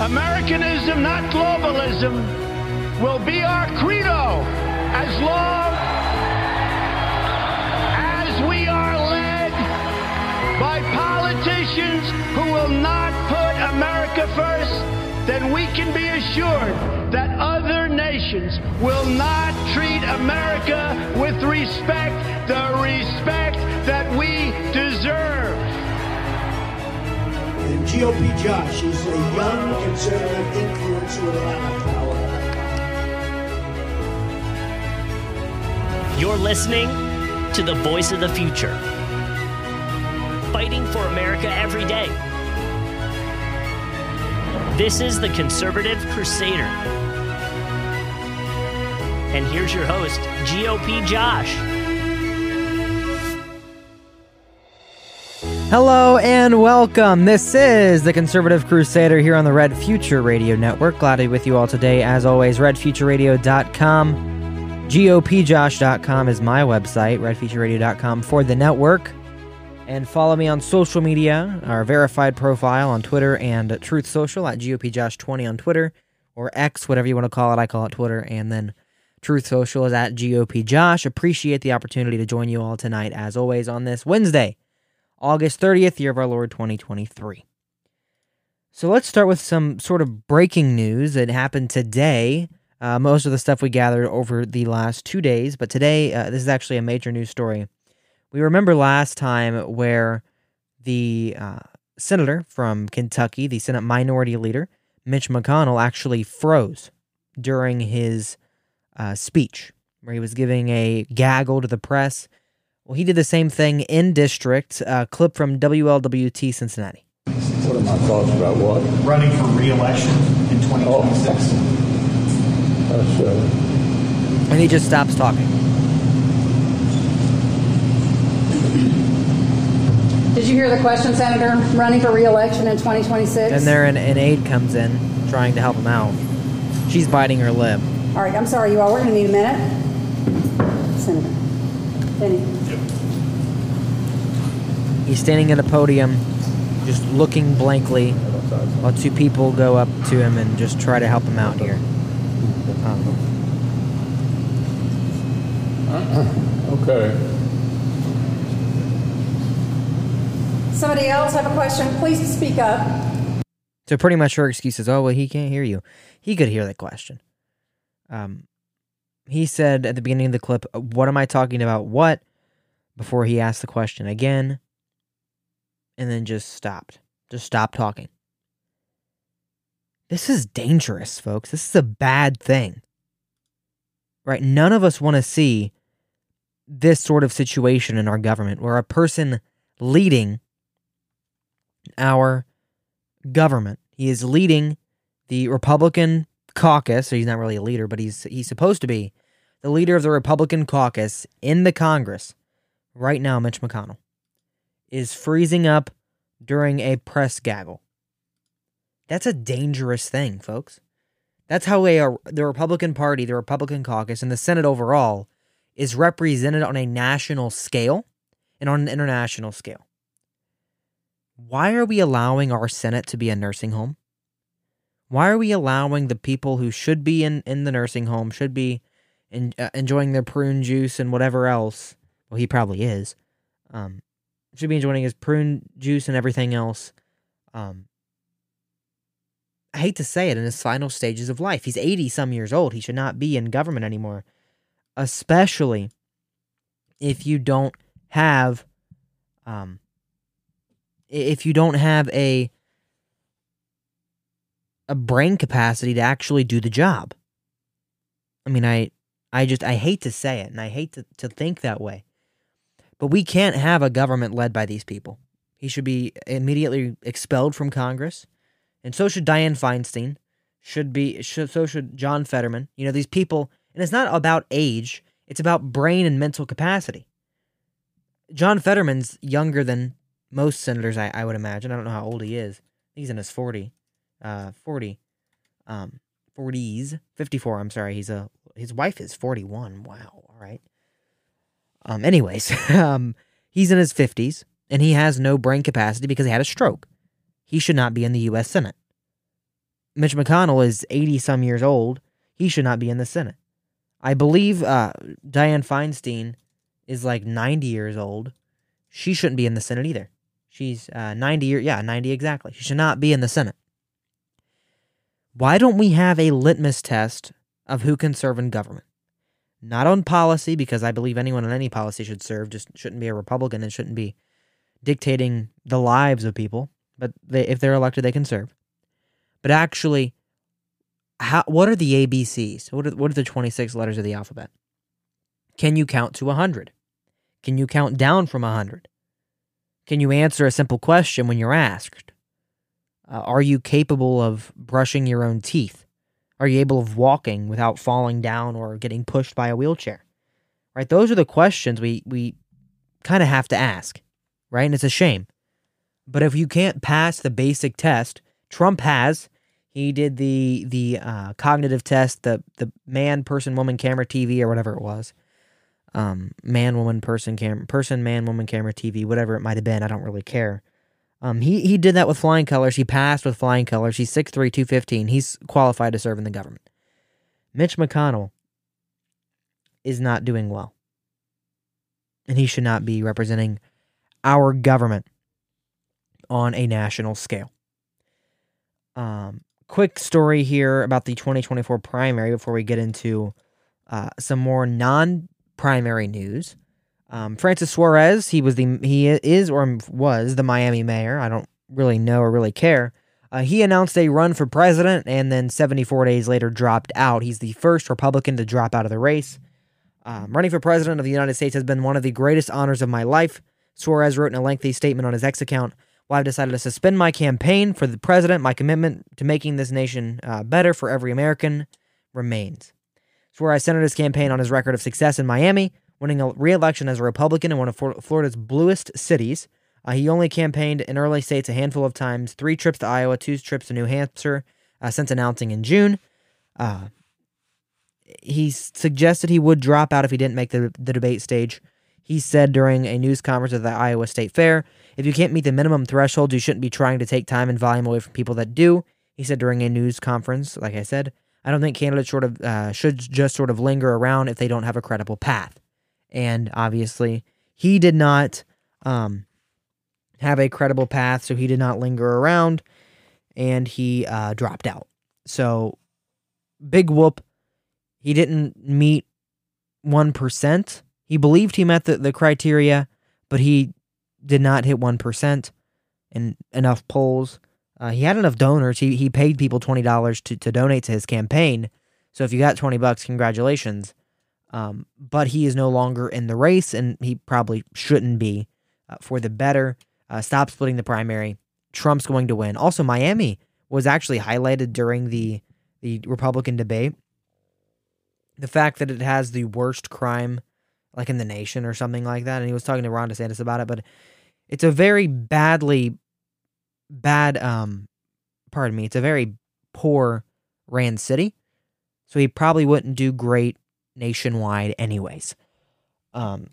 Americanism, not globalism, will be our credo as long as we are led by politicians who will not put America first, then we can be assured that other nations will not treat America with respect, the respect that we GOP Josh is a young conservative influencer with a lot of power. You're listening to the voice of the future, fighting for America every day. This is the Conservative Crusader. And here's your host, GOP Josh. Hello and welcome. This is the Conservative Crusader here on the Red Future Radio Network. Glad to be with you all today. As always, redfutureradio.com, gopjosh.com is my website, redfutureradio.com for the network. And follow me on social media, our verified profile on Twitter and Truth Social at gopjosh20 on Twitter or X, whatever you want to call it. I call it Twitter. And then Truth Social is at gopjosh. Appreciate the opportunity to join you all tonight, as always, on this Wednesday. August 30th, year of our Lord 2023. So let's start with some sort of breaking news that happened today. Uh, most of the stuff we gathered over the last two days, but today, uh, this is actually a major news story. We remember last time where the uh, senator from Kentucky, the Senate Minority Leader, Mitch McConnell, actually froze during his uh, speech, where he was giving a gaggle to the press well, he did the same thing in district. Uh, clip from WLWT Cincinnati. What are my thoughts about what? running for re-election in 2026. That's, uh, And he just stops talking. Did you hear the question, Senator? Running for re-election in 2026? And there an, an aide comes in trying to help him out. She's biting her lip. All right, I'm sorry, you all. We're going to need a minute. Senator. Benny. He's standing at a podium, just looking blankly, while two people go up to him and just try to help him out here. Um, okay. Somebody else have a question? Please speak up. so pretty much her excuse is, "Oh well, he can't hear you." He could hear the question. Um, he said at the beginning of the clip, uh, "What am I talking about? What?" Before he asked the question again, and then just stopped. Just stopped talking. This is dangerous, folks. This is a bad thing. Right? None of us want to see this sort of situation in our government where a person leading our government, he is leading the Republican caucus, so he's not really a leader, but he's he's supposed to be the leader of the Republican caucus in the Congress right now, Mitch McConnell, is freezing up during a press gaggle. That's a dangerous thing, folks. That's how a, the Republican Party, the Republican caucus, and the Senate overall is represented on a national scale and on an international scale. Why are we allowing our Senate to be a nursing home? Why are we allowing the people who should be in, in the nursing home, should be in, uh, enjoying their prune juice and whatever else? Well, he probably is. Um, should be enjoying his prune juice and everything else Um, I hate to say it, in his final stages of life. He's 80 some years old. He should not be in government anymore, especially if you don't have, um, if you don't have a a brain capacity to actually do the job. I mean, I I just I hate to say it and I hate to, to think that way. But we can't have a government led by these people. He should be immediately expelled from Congress. And so should Dianne Feinstein. Should be should, so should John Fetterman. You know, these people and it's not about age, it's about brain and mental capacity. John Fetterman's younger than most senators, I, I would imagine. I don't know how old he is. He's in his 40 uh 40 um 40s 54 i'm sorry he's a his wife is 41 wow all right. Um anyways um he's in his 50s and he has no brain capacity because he had a stroke. He should not be in the us senate. Mitch mcconnell is 80 some years old. He should not be in the senate. I believe uh dianne feinstein is like 90 years old. She shouldn't be in the senate either. She's uh 90 year yeah 90 exactly. She should not be in the senate. Why don't we have a litmus test of who can serve in government? Not on policy, because I believe anyone on any policy should serve, just shouldn't be a Republican and shouldn't be dictating the lives of people. But they, if they're elected, they can serve. But actually, how, what are the ABCs? What are, what are the 26 letters of the alphabet? Can you count to 100? Can you count down from 100? Can you answer a simple question when you're asked? Uh, are you capable of brushing your own teeth? Are you able of walking without falling down or getting pushed by a wheelchair? Right? Those are the questions we we kind of have to ask, right? And it's a shame. But if you can't pass the basic test, Trump has. He did the the uh, cognitive test, the the man, person, woman, camera, TV, or whatever it was. Um, man, woman, person, camera, person, man, woman, camera, TV, whatever it might have been. I don't really care. Um, he he did that with flying colors. He passed with flying colors. He's 6'3", 215. He's qualified to serve in the government. Mitch McConnell is not doing well. And he should not be representing our government on a national scale. Um, quick story here about the 2024 primary before we get into uh, some more non primary news. Um, Francis Suarez, he was the he is or was the Miami mayor. I don't really know or really care. Uh, he announced a run for president and then 74 days later dropped out. He's the first Republican to drop out of the race. Um, running for president of the United States has been one of the greatest honors of my life. Suarez wrote in a lengthy statement on his X account. While I've decided to suspend my campaign for the president, my commitment to making this nation uh, better for every American remains. Suarez centered his campaign on his record of success in Miami, winning a re-election as a Republican in one of Florida's bluest cities. Uh, he only campaigned in early states a handful of times, three trips to Iowa, two trips to New Hampshire uh, since announcing in June. Uh, he suggested he would drop out if he didn't make the, the debate stage. He said during a news conference at the Iowa State Fair, if you can't meet the minimum threshold, you shouldn't be trying to take time and volume away from people that do. He said during a news conference, like I said, I don't think candidates sort of uh, should just sort of linger around if they don't have a credible path and obviously he did not um, have a credible path, so he did not linger around, and he uh, dropped out. So big whoop. He didn't meet one percent. He believed he met the, the criteria, but he did not hit one percent in enough polls. Uh, he had enough donors. He he paid people twenty dollars to to donate to his campaign. So if you got twenty bucks, congratulations. Um, but he is no longer in the race, and he probably shouldn't be uh, for the better. Uh, stop splitting the primary. Trump's going to win. Also, Miami was actually highlighted during the the Republican debate. The fact that it has the worst crime, like in the nation or something like that, and he was talking to Ron DeSantis about it. But it's a very badly bad. Um, pardon me. It's a very poor ran city, so he probably wouldn't do great nationwide, anyways. Um,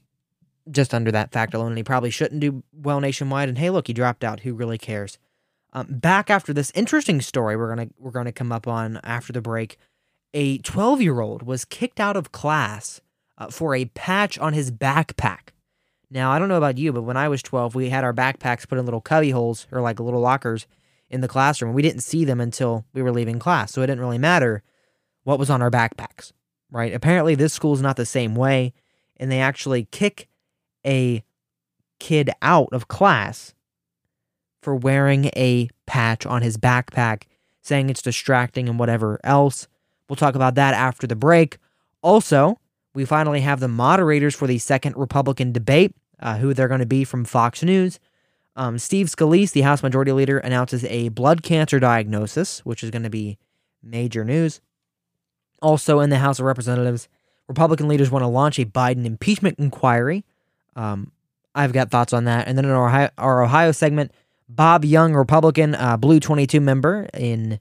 just under that fact alone, he probably shouldn't do well nationwide. And hey, look, he dropped out. Who really cares? Um, back after this interesting story, we're gonna we're gonna come up on after the break. A 12 year old was kicked out of class uh, for a patch on his backpack. Now I don't know about you, but when I was 12, we had our backpacks put in little cubby holes or like little lockers, in the classroom. We didn't see them until we were leaving class, so it didn't really matter what was on our backpacks, right? Apparently, this school is not the same way, and they actually kick a kid out of class for wearing a patch on his backpack, saying it's distracting and whatever else. We'll talk about that after the break. Also, we finally have the moderators for the second Republican debate, uh, who they're going to be from Fox News. Um, Steve Scalise, the House Majority Leader, announces a blood cancer diagnosis, which is going to be major news. Also, in the House of Representatives, Republican leaders want to launch a Biden impeachment inquiry. Um, I've got thoughts on that. And then in our Ohio, our Ohio segment, Bob Young, Republican, uh, Blue 22 member in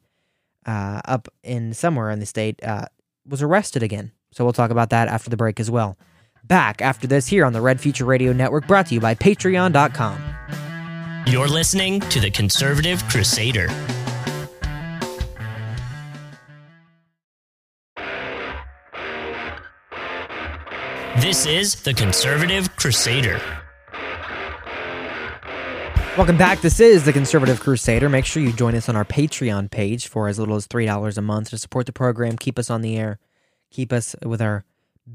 uh, up in somewhere in the state, uh, was arrested again. So we'll talk about that after the break as well. Back after this here on the Red Future Radio Network, brought to you by Patreon.com. You're listening to the Conservative Crusader. This is the Conservative Crusader. Welcome back. This is the Conservative Crusader. Make sure you join us on our Patreon page for as little as $3 a month to support the program, keep us on the air, keep us with our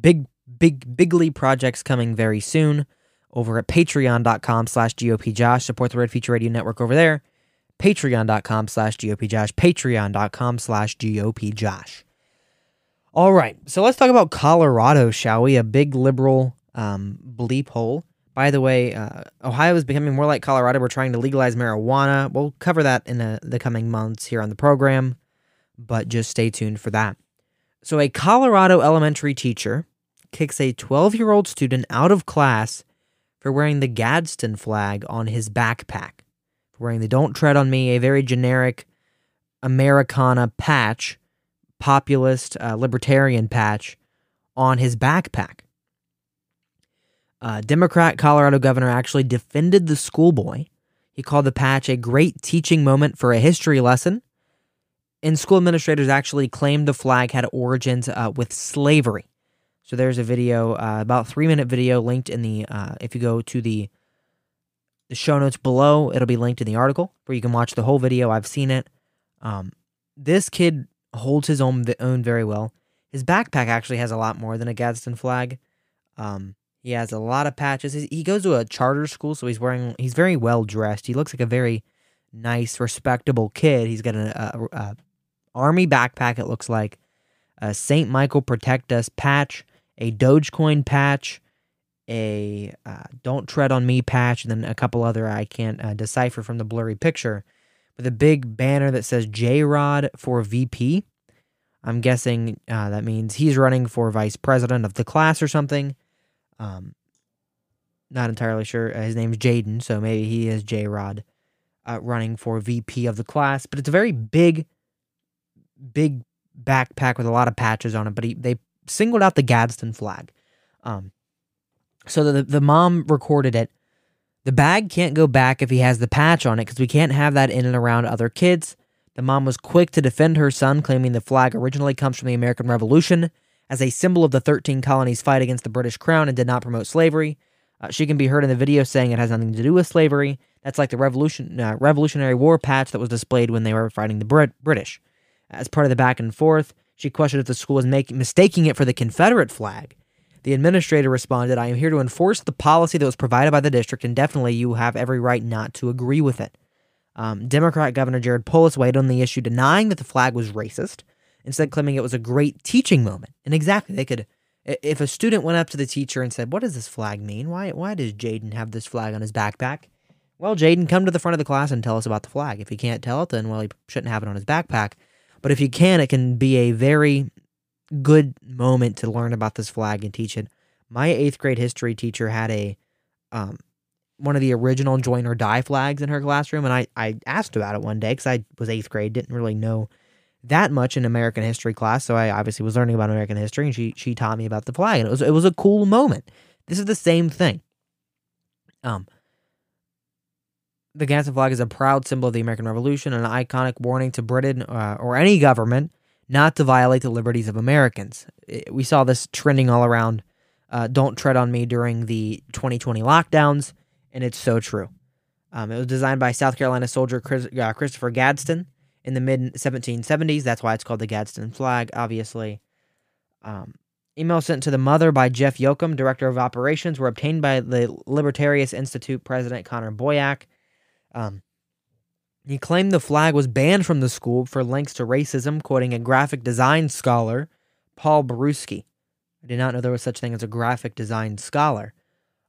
big, big, bigly projects coming very soon over at patreon.com slash GOPJosh. Support the Red Future Radio Network over there. Patreon.com slash GOPJosh. Patreon.com slash GOPJosh. All right, so let's talk about Colorado, shall we? A big liberal um, bleep hole. By the way, uh, Ohio is becoming more like Colorado. We're trying to legalize marijuana. We'll cover that in a, the coming months here on the program, but just stay tuned for that. So, a Colorado elementary teacher kicks a 12 year old student out of class for wearing the Gadsden flag on his backpack, for wearing the Don't Tread on Me, a very generic Americana patch populist uh, libertarian patch on his backpack. Uh, Democrat Colorado governor actually defended the schoolboy. He called the patch a great teaching moment for a history lesson. And school administrators actually claimed the flag had origins uh, with slavery. So there's a video, uh, about three minute video, linked in the. Uh, if you go to the the show notes below, it'll be linked in the article where you can watch the whole video. I've seen it. Um, this kid holds his own own very well. His backpack actually has a lot more than a Gadsden flag. Um, he has a lot of patches. He goes to a charter school, so he's wearing. He's very well dressed. He looks like a very nice, respectable kid. He's got an a, a army backpack. It looks like a Saint Michael Protect Us patch, a Dogecoin patch, a uh, Don't Tread on Me patch, and then a couple other I can't uh, decipher from the blurry picture a big banner that says J Rod for VP. I'm guessing uh, that means he's running for vice president of the class or something. Um, not entirely sure. Uh, his name's Jaden, so maybe he is J Rod uh, running for VP of the class. But it's a very big, big backpack with a lot of patches on it. But he, they singled out the Gadsden flag. Um, so the, the mom recorded it the bag can't go back if he has the patch on it because we can't have that in and around other kids. The mom was quick to defend her son, claiming the flag originally comes from the American Revolution as a symbol of the 13 colonies' fight against the British crown and did not promote slavery. Uh, she can be heard in the video saying it has nothing to do with slavery. That's like the Revolution, uh, Revolutionary War patch that was displayed when they were fighting the Brit- British. As part of the back and forth, she questioned if the school was making mistaking it for the Confederate flag. The administrator responded, I am here to enforce the policy that was provided by the district, and definitely you have every right not to agree with it. Um, Democrat Governor Jared Polis weighed on the issue, denying that the flag was racist, instead claiming it was a great teaching moment. And exactly, they could, if a student went up to the teacher and said, "What does this flag mean? Why, why does Jaden have this flag on his backpack?" Well, Jaden, come to the front of the class and tell us about the flag. If he can't tell it, then well, he shouldn't have it on his backpack. But if you can, it can be a very good moment to learn about this flag and teach it. My eighth grade history teacher had a um, one of the original join or die flags in her classroom, and I, I asked about it one day because I was eighth grade, didn't really know that much in American history class, so I obviously was learning about American history, and she she taught me about the flag, and it was it was a cool moment. This is the same thing. Um, the Gadsden flag is a proud symbol of the American Revolution, an iconic warning to Britain uh, or any government not to violate the liberties of Americans. We saw this trending all around. Uh, don't tread on me during the 2020 lockdowns, and it's so true. Um, it was designed by South Carolina soldier Chris, uh, Christopher Gadsden in the mid 1770s. That's why it's called the Gadsden flag, obviously. Um, emails sent to the mother by Jeff Yoakum, director of operations, were obtained by the Libertarius Institute president Connor Boyack. Um, he claimed the flag was banned from the school for links to racism, quoting a graphic design scholar, Paul Bruski. I did not know there was such thing as a graphic design scholar.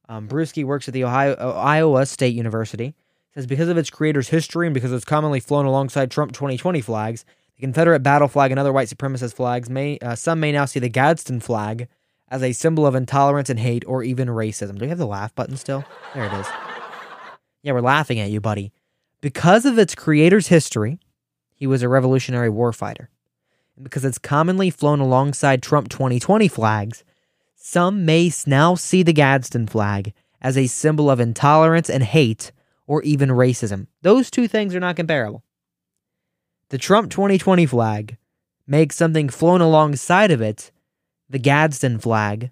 Um, Bruski works at the Ohio, uh, Iowa State University. Says because of its creator's history and because it's commonly flown alongside Trump 2020 flags, the Confederate battle flag and other white supremacist flags may uh, some may now see the Gadsden flag as a symbol of intolerance and hate or even racism. Do we have the laugh button still? There it is. Yeah, we're laughing at you, buddy. Because of its creator's history, he was a Revolutionary War fighter. And because it's commonly flown alongside Trump 2020 flags, some may now see the Gadsden flag as a symbol of intolerance and hate or even racism. Those two things are not comparable. The Trump 2020 flag makes something flown alongside of it, the Gadsden flag,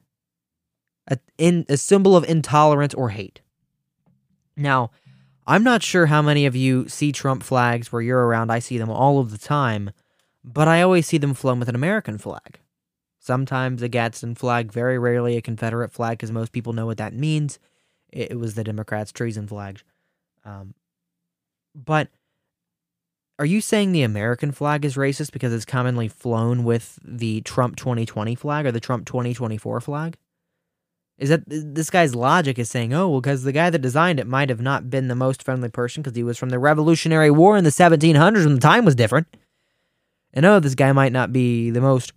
a, in, a symbol of intolerance or hate. Now, I'm not sure how many of you see Trump flags where you're around. I see them all of the time, but I always see them flown with an American flag. Sometimes a Gadsden flag, very rarely a Confederate flag, because most people know what that means. It, was the Democrats' treason flag. Um, but are you saying the American flag is racist because it's commonly flown with the Trump 2020 flag or the Trump 2024 flag? Is that this guy's logic is saying, oh, well, because the guy that designed it might have not been the most friendly person because he was from the Revolutionary War in the 1700s when the time was different. And oh, this guy might not be the most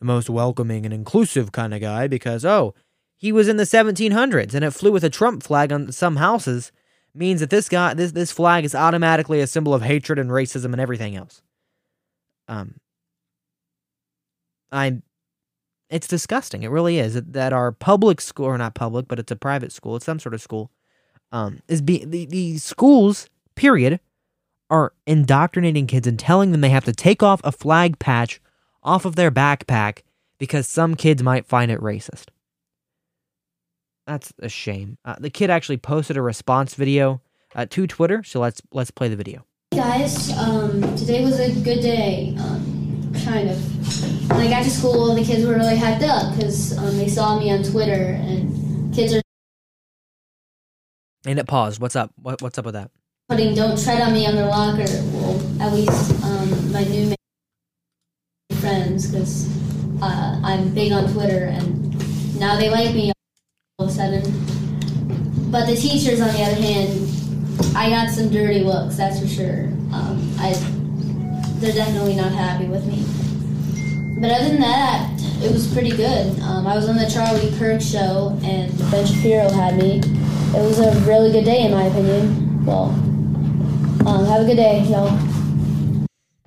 the most welcoming and inclusive kind of guy because oh, he was in the 1700s and it flew with a Trump flag on some houses means that this guy this this flag is automatically a symbol of hatred and racism and everything else. Um I'm it's disgusting. It really is that our public school, or not public, but it's a private school. It's some sort of school. Um, is be the, the schools period are indoctrinating kids and telling them they have to take off a flag patch off of their backpack because some kids might find it racist. That's a shame. Uh, the kid actually posted a response video uh, to Twitter, so let's let's play the video. Hey guys, um, today was a good day. Um, kind of. When I got to school, the kids were really hyped up because um, they saw me on Twitter, and kids are. And it paused. What's up? What, what's up with that? Putting "Don't tread on me" on their locker. Well, at least um, my new friends, because uh, I'm big on Twitter, and now they like me all of a sudden. But the teachers, on the other hand, I got some dirty looks. That's for sure. Um, I they're definitely not happy with me. But other than that, it was pretty good. Um, I was on the Charlie Kirk show, and Ben Shapiro had me. It was a really good day, in my opinion. Well, um, have a good day, y'all.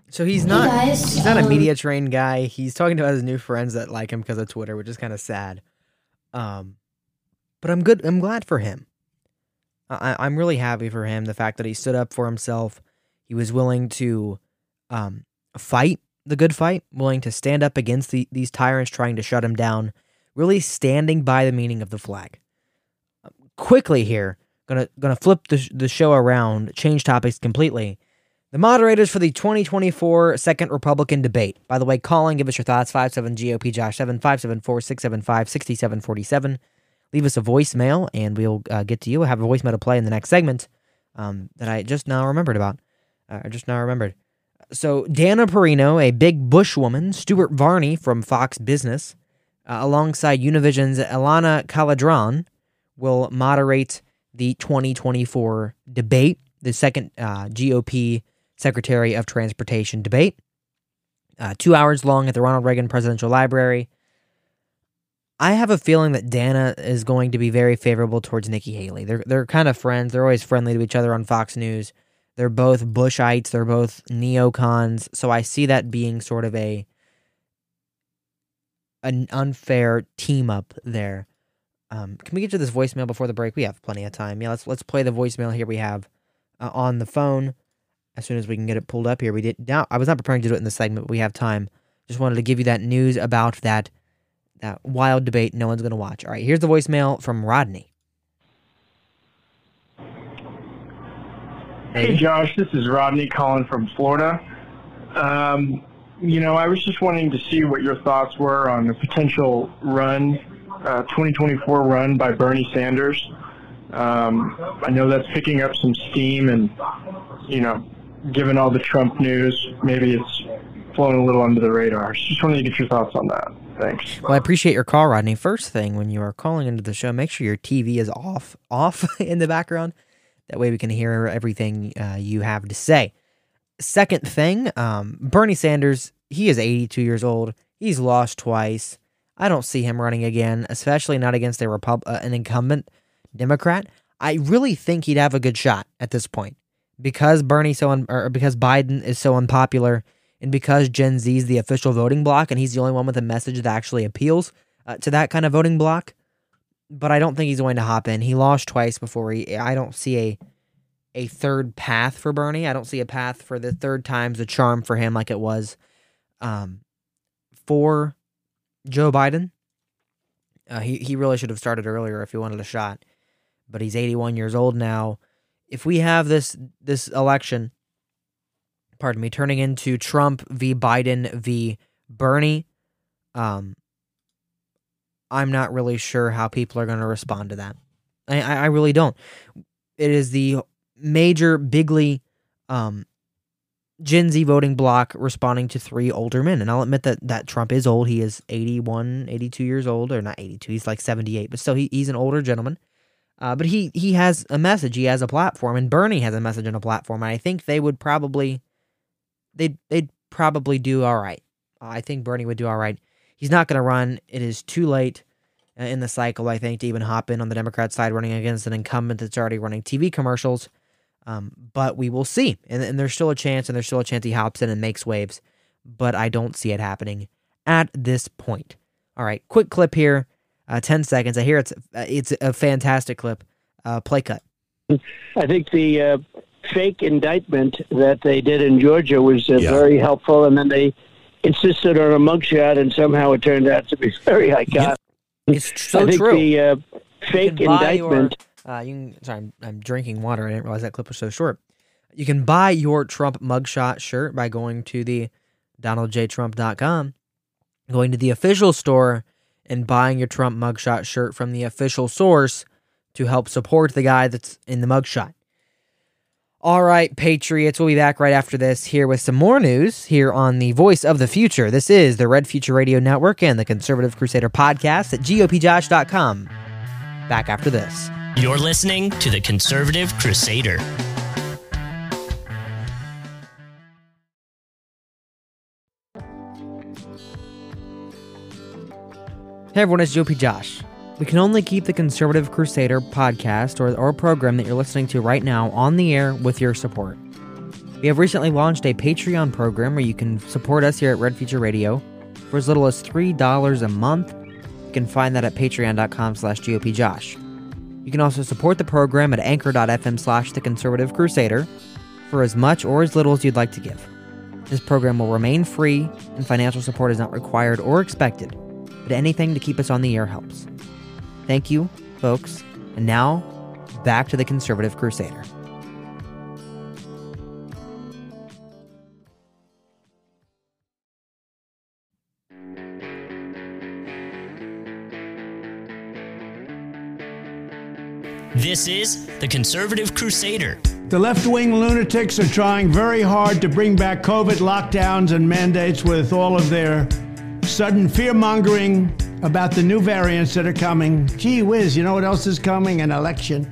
So he's not hey guys, he's not um, a media trained guy. He's talking to his new friends that like him because of Twitter, which is kind of sad. Um, but I'm good. I'm glad for him. I, I'm really happy for him. The fact that he stood up for himself. He was willing to um, fight the good fight, willing to stand up against the, these tyrants trying to shut him down, really standing by the meaning of the flag. Quickly here, gonna gonna flip the, the show around, change topics completely. The moderators for the 2024 Second Republican debate. By the way, call and give us your thoughts. 57 GOP Josh 7 574 675 6747. Leave us a voicemail and we'll uh, get to you. I have a voicemail to play in the next segment um, that I just now remembered about. Uh, I just now remembered. So, Dana Perino, a big Bush woman, Stuart Varney from Fox Business, uh, alongside Univision's Elana Calderón, will moderate the 2024 debate, the second uh, GOP Secretary of Transportation debate. Uh, two hours long at the Ronald Reagan Presidential Library. I have a feeling that Dana is going to be very favorable towards Nikki Haley. They're they're kind of friends. They're always friendly to each other on Fox News. They're both Bushites. They're both neocons. So I see that being sort of a an unfair team up there. Um, can we get to this voicemail before the break? We have plenty of time. Yeah, let's let's play the voicemail here. We have uh, on the phone as soon as we can get it pulled up here. We did now. I was not preparing to do it in the segment, but we have time. Just wanted to give you that news about that that wild debate. No one's gonna watch. All right, here's the voicemail from Rodney. Hey, Josh, this is Rodney calling from Florida. Um, you know, I was just wanting to see what your thoughts were on a potential run, uh, 2024 run by Bernie Sanders. Um, I know that's picking up some steam, and you know, given all the Trump news, maybe it's flown a little under the radar. Just wanted to get your thoughts on that. Thanks. Well, I appreciate your call, Rodney. First thing, when you are calling into the show, make sure your TV is off, off in the background. That way, we can hear everything uh, you have to say. Second thing, um, Bernie Sanders. He is 82 years old. He's lost twice. I don't see him running again, especially not against a Repub- uh, an incumbent Democrat. I really think he'd have a good shot at this point because Bernie so un- or because Biden is so unpopular and because Gen Z is the official voting block and he's the only one with a message that actually appeals uh, to that kind of voting block. But I don't think he's going to hop in. He lost twice before. He, I don't see a a third path for Bernie. I don't see a path for the third time's a charm for him like it was um, for Joe Biden. Uh, he he really should have started earlier if he wanted a shot, but he's 81 years old now. If we have this this election, pardon me, turning into Trump v Biden v Bernie, um, I'm not really sure how people are going to respond to that. I, I really don't. It is the major, bigly um, Gen Z voting block responding to three older men. And I'll admit that, that Trump is old. He is 81, 82 years old, or not 82, he's like 78, but still, he, he's an older gentleman. Uh, but he, he has a message, he has a platform, and Bernie has a message and a platform. And I think they would probably, they'd, they'd probably do all right. I think Bernie would do all right. He's not going to run. It is too late uh, in the cycle, I think, to even hop in on the Democrat side running against an incumbent that's already running TV commercials. Um, but we will see. And, and there's still a chance, and there's still a chance he hops in and makes waves. But I don't see it happening at this point. All right, quick clip here, uh, 10 seconds. I hear it's uh, it's a fantastic clip. Uh, play cut. I think the uh, fake indictment that they did in Georgia was uh, Yeah. very helpful, and then they insisted on a mugshot, and somehow it turned out to be very iconic. It's so I think true. the uh, fake can your- indictment. uh, you can, sorry, I'm, I'm drinking water. I didn't realize that clip was so short. You can buy your Trump mugshot shirt by going to the DonaldJTrump.com, going to the official store, and buying your Trump mugshot shirt from the official source to help support the guy that's in the mugshot. All right, Patriots, we'll be back right after this here with some more news here on the Voice of the Future. This is the Red Future Radio Network and the Conservative Crusader podcast at GOPJosh.com. Back after this. You're listening to the Conservative Crusader. Hey everyone, it's GOP Josh. We can only keep the Conservative Crusader podcast or, or program that you're listening to right now on the air with your support. We have recently launched a Patreon program where you can support us here at Red Future Radio for as little as $3 a month. You can find that at patreon.com slash GOPJosh. You can also support the program at anchor.fm slash the conservative crusader for as much or as little as you'd like to give. This program will remain free and financial support is not required or expected, but anything to keep us on the air helps. Thank you, folks. And now, back to the conservative crusader. This is the Conservative Crusader. The left wing lunatics are trying very hard to bring back COVID lockdowns and mandates with all of their sudden fear mongering about the new variants that are coming. Gee whiz, you know what else is coming? An election.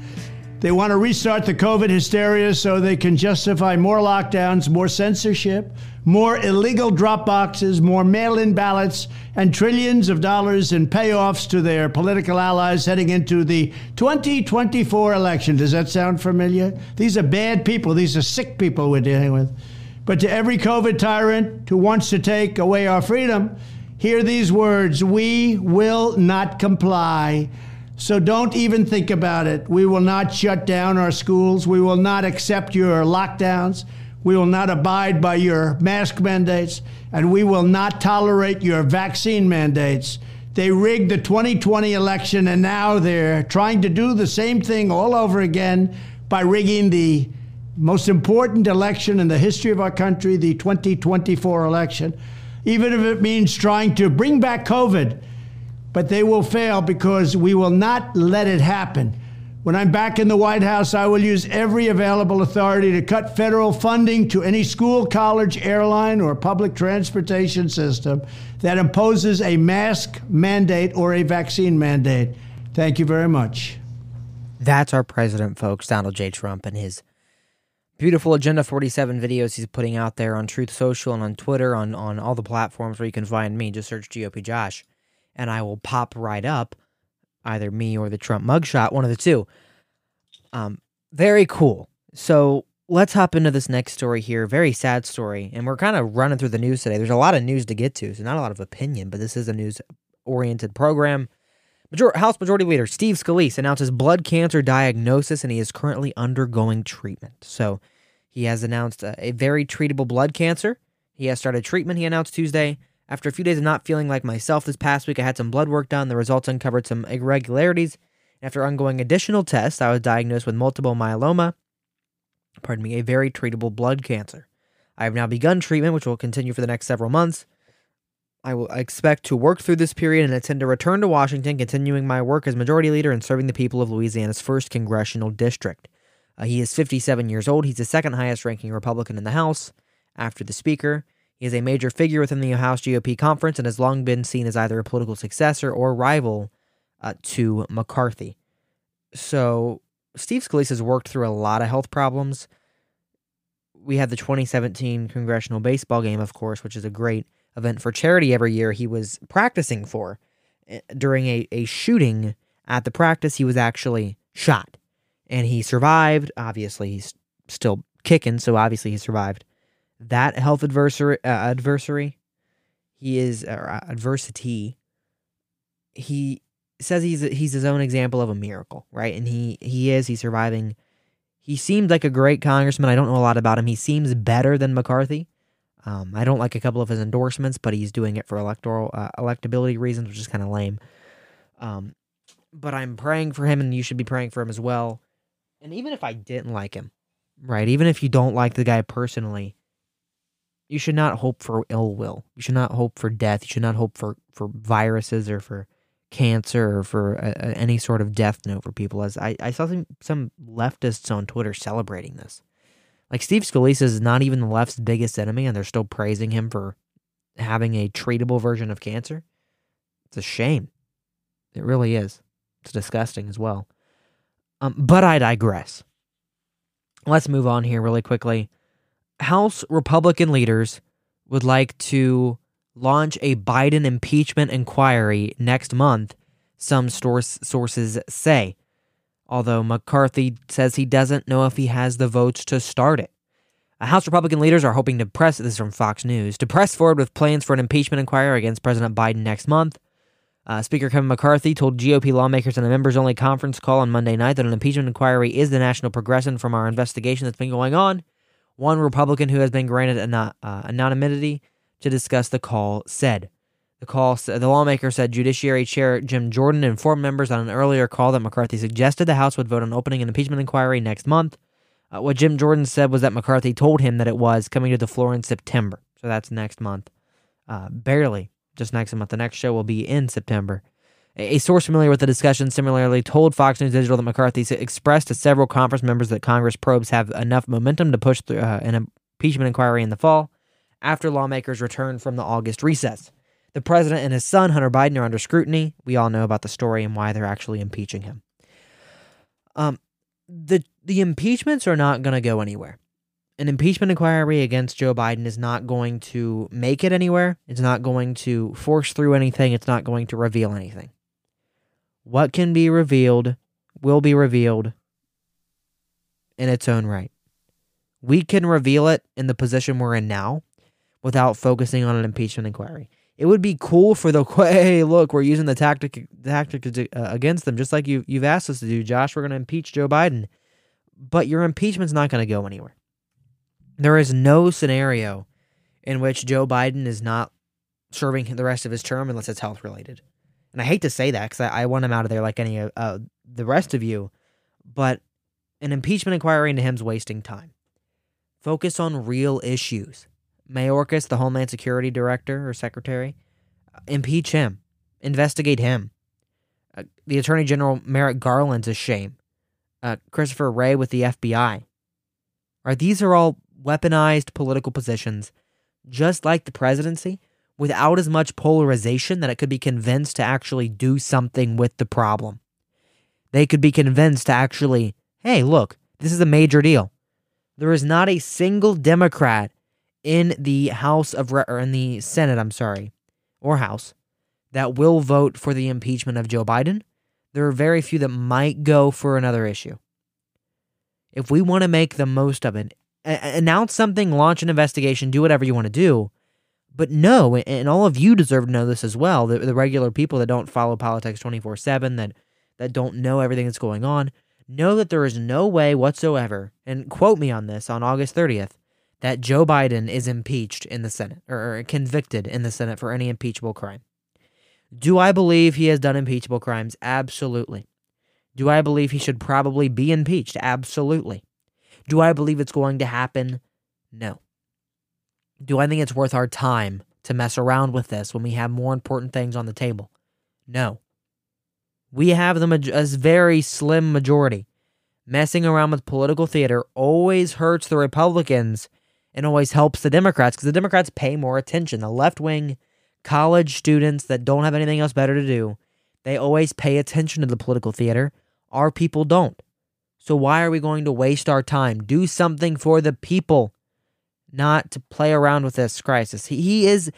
They want to restart the COVID hysteria so they can justify more lockdowns, more censorship, more illegal drop boxes, more mail in ballots, and trillions of dollars in payoffs to their political allies heading into the 2024 election. Does that sound familiar? These are bad people, these are sick people we're dealing with. But to every COVID tyrant who wants to take away our freedom, hear these words We will not comply. So don't even think about it. We will not shut down our schools. We will not accept your lockdowns. We will not abide by your mask mandates. And we will not tolerate your vaccine mandates. They rigged the 2020 election, and now they're trying to do the same thing all over again by rigging the most important election in the history of our country, the 2024 election, even if it means trying to bring back COVID. But they will fail because we will not let it happen. When I'm back in the White House, I will use every available authority to cut federal funding to any school, college, airline, or public transportation system that imposes a mask mandate or a vaccine mandate. Thank you very much. That's our president, folks, Donald J. Trump, and his beautiful Agenda 47 videos he's putting out there on Truth Social and on Twitter, on, on all the platforms where you can find me. Just search GOP Josh, and I will pop right up, either me or the Trump mugshot, one of the two. Um, very cool. So let's hop into this next story here. Very sad story, and we're kind of running through the news today. There's a lot of news to get to, so not a lot of opinion, but this is a news oriented program. Major- House Majority Leader Steve Scalise announces blood cancer diagnosis and he is currently undergoing treatment. So he has announced a, a very treatable blood cancer. He has started treatment, he announced Tuesday. After a few days of not feeling like myself this past week, I had some blood work done. The results uncovered some irregularities. After ongoing additional tests, I was diagnosed with multiple myeloma, pardon me, a very treatable blood cancer. I have now begun treatment, which will continue for the next several months. I will expect to work through this period and intend to return to Washington, continuing my work as majority leader and serving the people of Louisiana's first congressional district. Uh, he is 57 years old. He's the second highest ranking Republican in the House after the Speaker. He is a major figure within the House GOP conference and has long been seen as either a political successor or rival uh, to McCarthy. So, Steve Scalise has worked through a lot of health problems. We had the 2017 congressional baseball game, of course, which is a great event for charity every year he was practicing for. Eh, during a, a shooting at the practice, he was actually shot and he survived. Obviously, he's still kicking, so obviously he survived that health adversary. Uh, adversary, he is uh, adversity. He says he's he's his own example of a miracle, right? And he he is. He's surviving. He seemed like a great congressman. I don't know a lot about him. He seems better than McCarthy. Um, I don't like a couple of his endorsements, but he's doing it for electoral uh, electability reasons, which is kind of lame. Um, but I'm praying for him, and you should be praying for him as well. And even if I didn't like him, right? Even if you don't like the guy personally, you should not hope for ill will. You should not hope for death. You should not hope for for viruses or for cancer or for a, a, any sort of death note for people. As I, I saw some some leftists on Twitter celebrating this. Like Steve Scalise is not even the left's biggest enemy, and they're still praising him for having a treatable version of cancer. It's a shame. It really is. It's disgusting as well. Um, but I digress. Let's move on here really quickly. House Republican leaders would like to launch a Biden impeachment inquiry next month, some source, sources say although McCarthy says he doesn't know if he has the votes to start it. House Republican leaders are hoping to press, this is from Fox News, to press forward with plans for an impeachment inquiry against President Biden next month. Uh, Speaker Kevin McCarthy told GOP lawmakers in a members only conference call on Monday night that an impeachment inquiry is the national progression from our investigation that's been going on. One Republican who has been granted an- uh, anonymity to discuss the call said. The call, the lawmaker said Judiciary Chair Jim Jordan informed members on an earlier call that McCarthy suggested the House would vote on opening an impeachment inquiry next month. Uh, what Jim Jordan said was that McCarthy told him that it was coming to the floor in September. So that's next month. Uh, barely, just next month. The next show will be in September. A, a source familiar with the discussion similarly told Fox News Digital that McCarthy expressed to several conference members that Congress probes have enough momentum to push through uh, an impeachment inquiry in the fall after lawmakers return from the August recess. The president and his son, Hunter Biden, are under scrutiny. We all know about the story and why they're actually impeaching him. Um, the the impeachments are not going to go anywhere. An impeachment inquiry against Joe Biden is not going to make it anywhere. It's not going to force through anything. It's not going to reveal anything. What can be revealed will be revealed in its own right. We can reveal it in the position we're in now without focusing on an impeachment inquiry. It would be cool for the hey, look, we're using the tactic tactic uh, against them, just like you you've asked us to do, Josh. We're going to impeach Joe Biden, but your impeachment's not going to go anywhere. There is no scenario in which Joe Biden is not serving the rest of his term unless it's health related. And I hate to say that because I, I, want him out of there like any uh, the rest of you, but an impeachment inquiry into him's wasting time. Focus on real issues. Mayorkas, the Homeland Security Director or Secretary, impeach him, investigate him. Uh, the Attorney General Merrick Garland's a shame. Uh, Christopher Wray with the FBI. Right, these are all weaponized political positions, just like the presidency, without as much polarization that it could be convinced to actually do something with the problem. They could be convinced to actually, hey, look, this is a major deal. There is not a single Democrat in the House of Re- or in the Senate, I'm sorry, or House that will vote for the impeachment of Joe Biden. There are very few that might go for another issue. If we want to make the most of it, a- announce something, launch an investigation, do whatever you want to do. But no, and all of you deserve to know this as well. The, the regular people that don't follow politics 24 7, that, that don't know everything that's going on, know that there is no way whatsoever, and quote me on this on August 30th, that Joe Biden is impeached in the Senate or, convicted in the Senate for any impeachable crime. Do I believe he has done impeachable crimes? Absolutely. Do I believe he should probably be impeached? Absolutely. Do I believe it's going to happen? No. Do I think it's worth our time to mess around with this when we have more important things on the table? No. We have the a very slim majority. Messing around with political theater always hurts the Republicans and always helps the Democrats because the Democrats pay more attention. The left wing college students that don't have anything else better to do, they always pay attention to the political theater. Our people don't. So why are we going to waste our time? Do something for the people, not to play around with this crisis. He, he is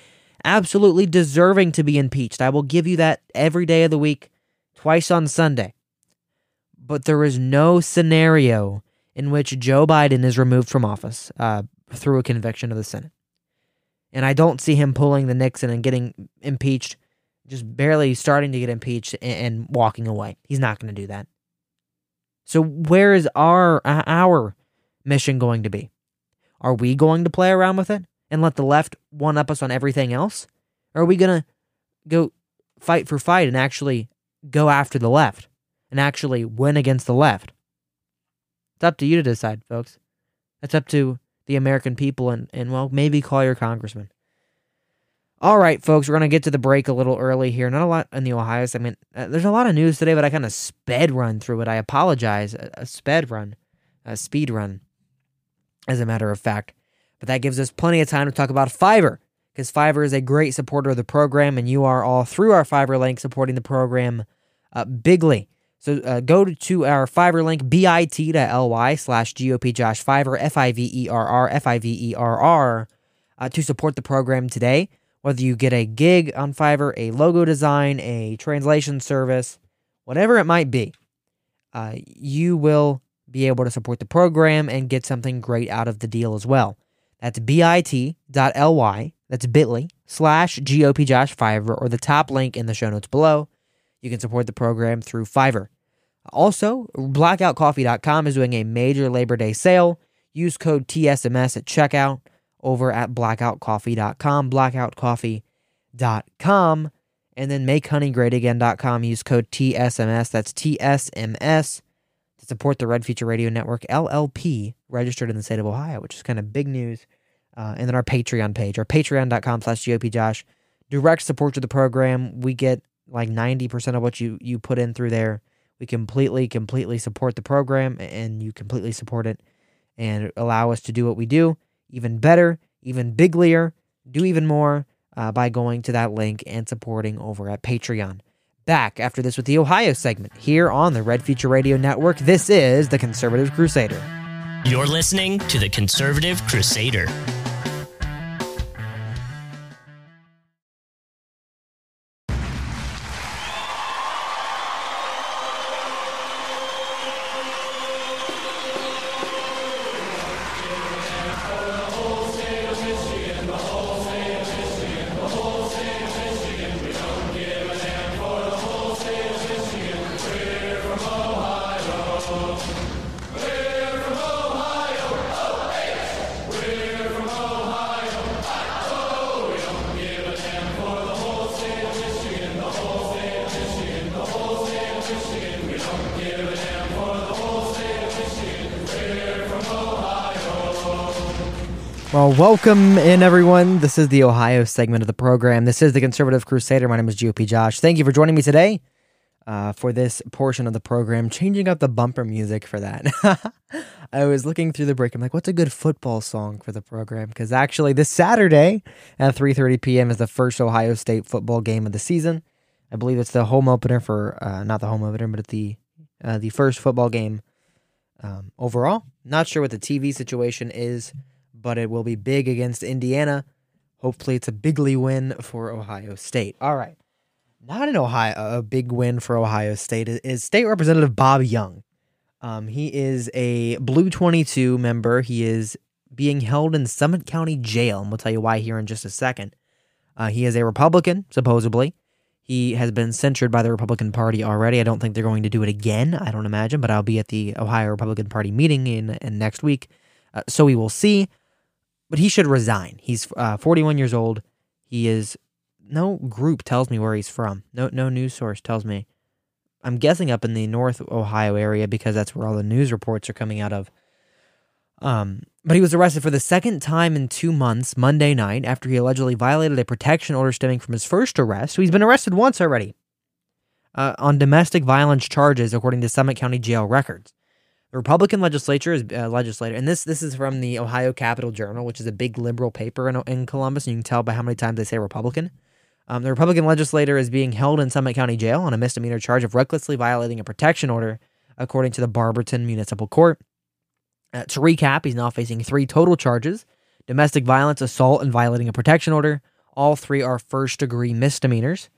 absolutely deserving to be impeached. I will give you that every day of the week, twice on Sunday. But there is no scenario in which Joe Biden is removed from office uh, through a conviction of the Senate. And I don't see him pulling the Nixon and getting impeached, just barely starting to get impeached and, and walking away. He's not going to do that. So where is our our mission going to be? Are we going to play around with it and let the left one up us on everything else? Or are we going to go fight for fight and actually go after the left and actually win against the left? It's up to you to decide, folks. It's up to the American people and, and well, maybe call your congressman. All right, folks, we're going to get to the break a little early here. Not a lot in the Ohio segment. Uh, there's a lot of news today, but I kind of sped run through it. I apologize. A, a sped run, a speed run, as a matter of fact. But that gives us plenty of time to talk about Fiverr, because Fiverr is a great supporter of the program, and you are all through our Fiverr link supporting the program uh, bigly. So uh, go to our Fiverr link, bit.ly slash GOP Josh Fiverr, F I V E R R, F I V E R R, uh, to support the program today. Whether you get a gig on Fiverr, a logo design, a translation service, whatever it might be, uh, you will be able to support the program and get something great out of the deal as well. That's bit.ly, that's bit.ly slash GOP Josh Fiverr, or the top link in the show notes below. You can support the program through Fiverr. Also, blackoutcoffee.com is doing a major Labor Day sale. Use code TSMS at checkout over at blackoutcoffee.com, blackoutcoffee.com, and then makehoneygreatagain.com. Use code TSMS, that's TSMS, to support the Red Future Radio Network LLP, registered in the state of Ohio, which is kind of big news. Uh, and then our Patreon page, our patreon.com slash GOPJosh, direct support to the program. We get like 90% of what you, you put in through there. We completely, completely support the program and you completely support it and allow us to do what we do even better, even biglier, do even more uh, by going to that link and supporting over at Patreon. Back after this with the Ohio segment here on the Red Future Radio Network. This is the Conservative Crusader. You're listening to the Conservative Crusader. Well, welcome in, everyone. This is the Ohio segment of the program. This is the Conservative Crusader. My name is GOP Josh. Thank you for joining me today uh, for this portion of the program, changing up the bumper music for that. I was looking through the break. I'm like, what's a good football song for the program? Because actually, this Saturday at 3:30 p.m. is the first Ohio State football game of the season. I believe it's the home opener for uh, not the home opener, but the uh, the first football game um, overall. Not sure what the TV situation is but it will be big against Indiana. Hopefully, it's a bigly win for Ohio State. All right. Not an Ohio, a big win for Ohio State is State Representative Bob Young. Um, he is a Blue 22 member. He is being held in Summit County Jail, and we'll tell you why here in just a second. Uh, he is a Republican, supposedly. He has been censured by the Republican Party already. I don't think they're going to do it again. I don't imagine, but I'll be at the Ohio Republican Party meeting in, in next week, uh, so we will see but he should resign. He's uh, 41 years old. He is no group tells me where he's from. No no news source tells me. I'm guessing up in the North Ohio area because that's where all the news reports are coming out of. Um, but he was arrested for the second time in two months Monday night after he allegedly violated a protection order stemming from his first arrest. So he's been arrested once already uh, on domestic violence charges, according to Summit County Jail records. The Republican legislature is uh, legislator, and this this is from the Ohio Capital Journal, which is a big liberal paper in, in Columbus, and you can tell by how many times they say Republican. Um, the Republican legislator is being held in Summit County Jail on a misdemeanor charge of recklessly violating a protection order, according to the Barberton Municipal Court. Uh, to recap, he's now facing three total charges domestic violence, assault, and violating a protection order. All three are first degree misdemeanors.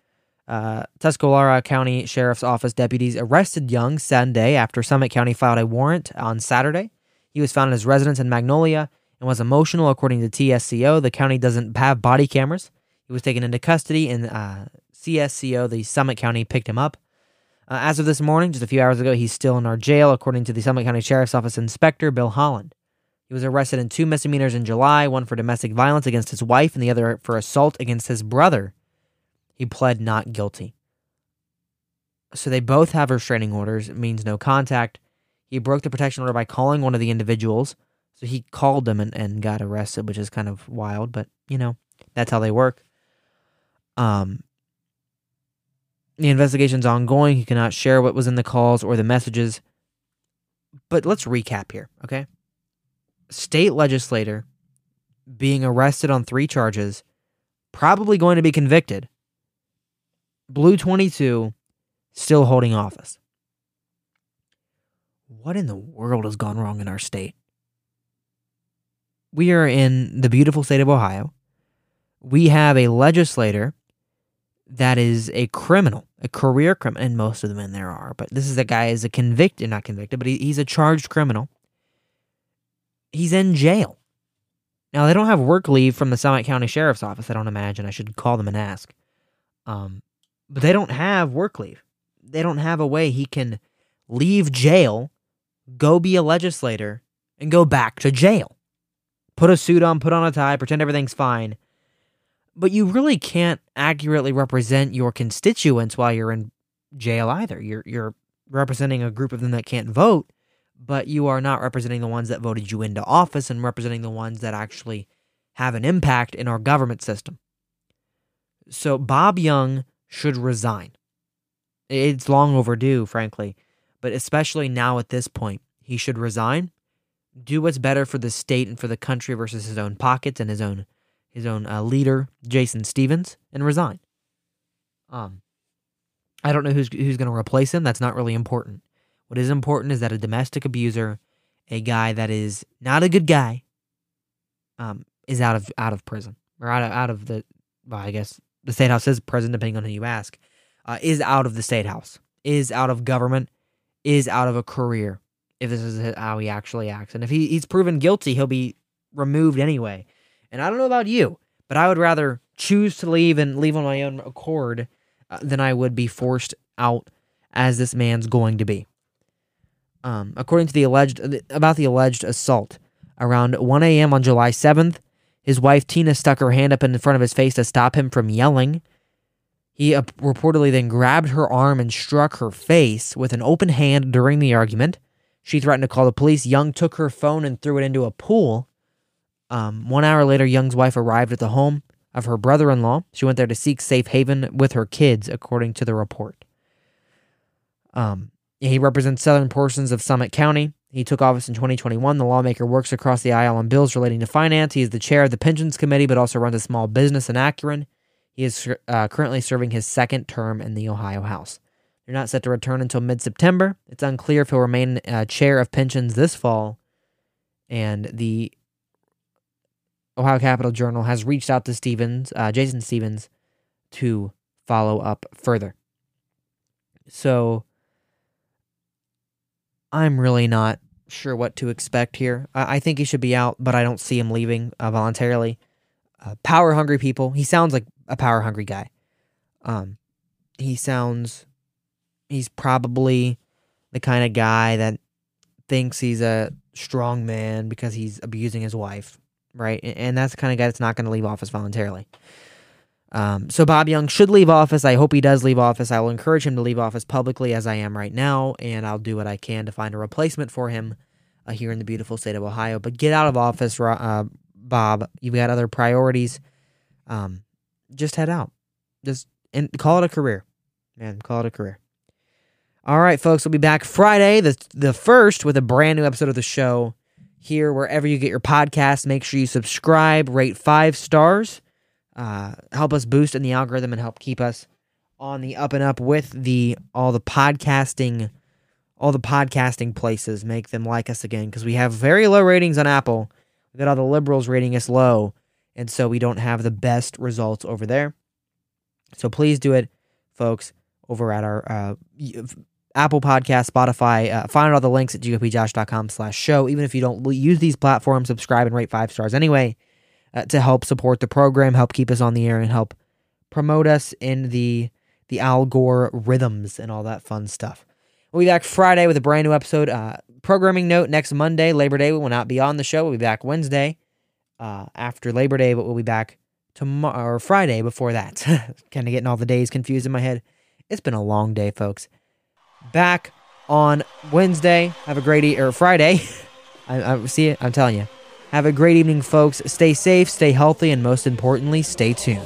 Uh, Tuscaloosa County Sheriff's Office deputies arrested Young Sunday after Summit County filed a warrant on Saturday. He was found in his residence in Magnolia and was emotional, according to TSCO. The county doesn't have body cameras. He was taken into custody, and uh, CSCO, the Summit County, picked him up. Uh, as of this morning, just a few hours ago, he's still in our jail, according to the Summit County Sheriff's Office Inspector Bill Holland. He was arrested in two misdemeanors in July, one for domestic violence against his wife and the other for assault against his brother. He pled not guilty. So they both have restraining orders. It means no contact. He broke the protection order by calling one of the individuals. So he called them and, and got arrested, which is kind of wild, but you know, that's how they work. Um, the investigation's ongoing. He cannot share what was in the calls or the messages. But let's recap here, okay? State legislator being arrested on three charges, probably going to be convicted. Blue 22 still holding office. What in the world has gone wrong in our state? We are in the beautiful state of Ohio. We have a legislator that is a criminal, a career criminal, and most of the men there are, but this is a guy is a convicted, not convicted, but he, he's a charged criminal. He's in jail. Now they don't have work leave from the Summit County Sheriff's Office. I don't imagine. I should call them and ask. Um, but they don't have work leave. They don't have a way he can leave jail, go be a legislator, and go back to jail. Put a suit on, put on a tie, pretend everything's fine. But you really can't accurately represent your constituents while you're in jail either. You're you're representing a group of them that can't vote, but you are not representing the ones that voted you into office and representing the ones that actually have an impact in our government system. So Bob Young should resign. It's long overdue, frankly, but especially now at this point, he should resign, do what's better for the state and for the country versus his own pockets and his own his own uh, leader, Jason Stephens, and resign. Um, I don't know who's who's going to replace him. That's not really important. What is important is that a domestic abuser, a guy that is not a good guy, um, is out of out of prison or out of out of the. Well, I guess the state house is prison, depending on who you ask, uh, is out of the state house, is out of government, is out of a career. If this is how he actually acts, and if he, he's proven guilty, he'll be removed anyway. And I don't know about you, but I would rather choose to leave and leave on my own accord uh, than I would be forced out as this man's going to be. Um, according to the alleged about the alleged assault, around 1 a.m. on July 7th, his wife Tina stuck her hand up in front of his face to stop him from yelling. He uh, reportedly then grabbed her arm and struck her face with an open hand during the argument. She threatened to call the police. Young took her phone and threw it into a pool. Um, one hour later, Young's wife arrived at the home of her brother in law. She went there to seek safe haven with her kids, according to the report. Um, he represents southern portions of Summit County. He took office in 2021. The lawmaker works across the aisle on bills relating to finance. He is the chair of the Pensions Committee, but also runs a small business in Akron. He is uh, currently serving his second term in the Ohio House. They're not set to return until mid September. It's unclear if he'll remain uh, chair of pensions this fall. And the Ohio Capital Journal has reached out to Stephens, uh, Jason Stephens, to follow up further. So I'm really not sure what to expect here. I, I think he should be out, but I don't see him leaving uh, voluntarily. Uh, power hungry people. He sounds like a power hungry guy. Um, he sounds. He's probably the kind of guy that thinks he's a strong man because he's abusing his wife, right? And that's the kind of guy that's not going to leave office voluntarily. Um, so Bob Young should leave office. I hope he does leave office. I will encourage him to leave office publicly as I am right now, and I'll do what I can to find a replacement for him uh, here in the beautiful state of Ohio. But get out of office, uh, Bob. You've got other priorities. Um, just head out. Just and call it a career, man. Call it a career. All right, folks. We'll be back Friday, the the first, with a brand new episode of the show. Here, wherever you get your podcast, make sure you subscribe, rate five stars uh, help us boost in the algorithm and help keep us on the up and up with the all the podcasting all the podcasting places make them like us again because we have very low ratings on Apple. We got all the liberals rating us low, and so we don't have the best results over there. So please do it, folks, over at our uh, Apple Podcast, Spotify. Uh, find all the links at gopjosh.com slash show. Even if you don't use these platforms, subscribe and rate five stars anyway uh, to help support the program, help keep us on the air, and help promote us in the the Al Gore rhythms and all that fun stuff. We'll be back Friday with a brand new episode. Uh, programming note: next Monday, Labor Day, we will not be on the show. We'll be back Wednesday uh, after Labor Day, but we'll be back tomorrow or Friday before that. kind of getting all the days confused in my head. It's been a long day, folks. Back on Wednesday. Have a great e- or Friday. I, I see it. I'm telling you. Have a great evening, folks. Stay safe, stay healthy, and most importantly, stay tuned.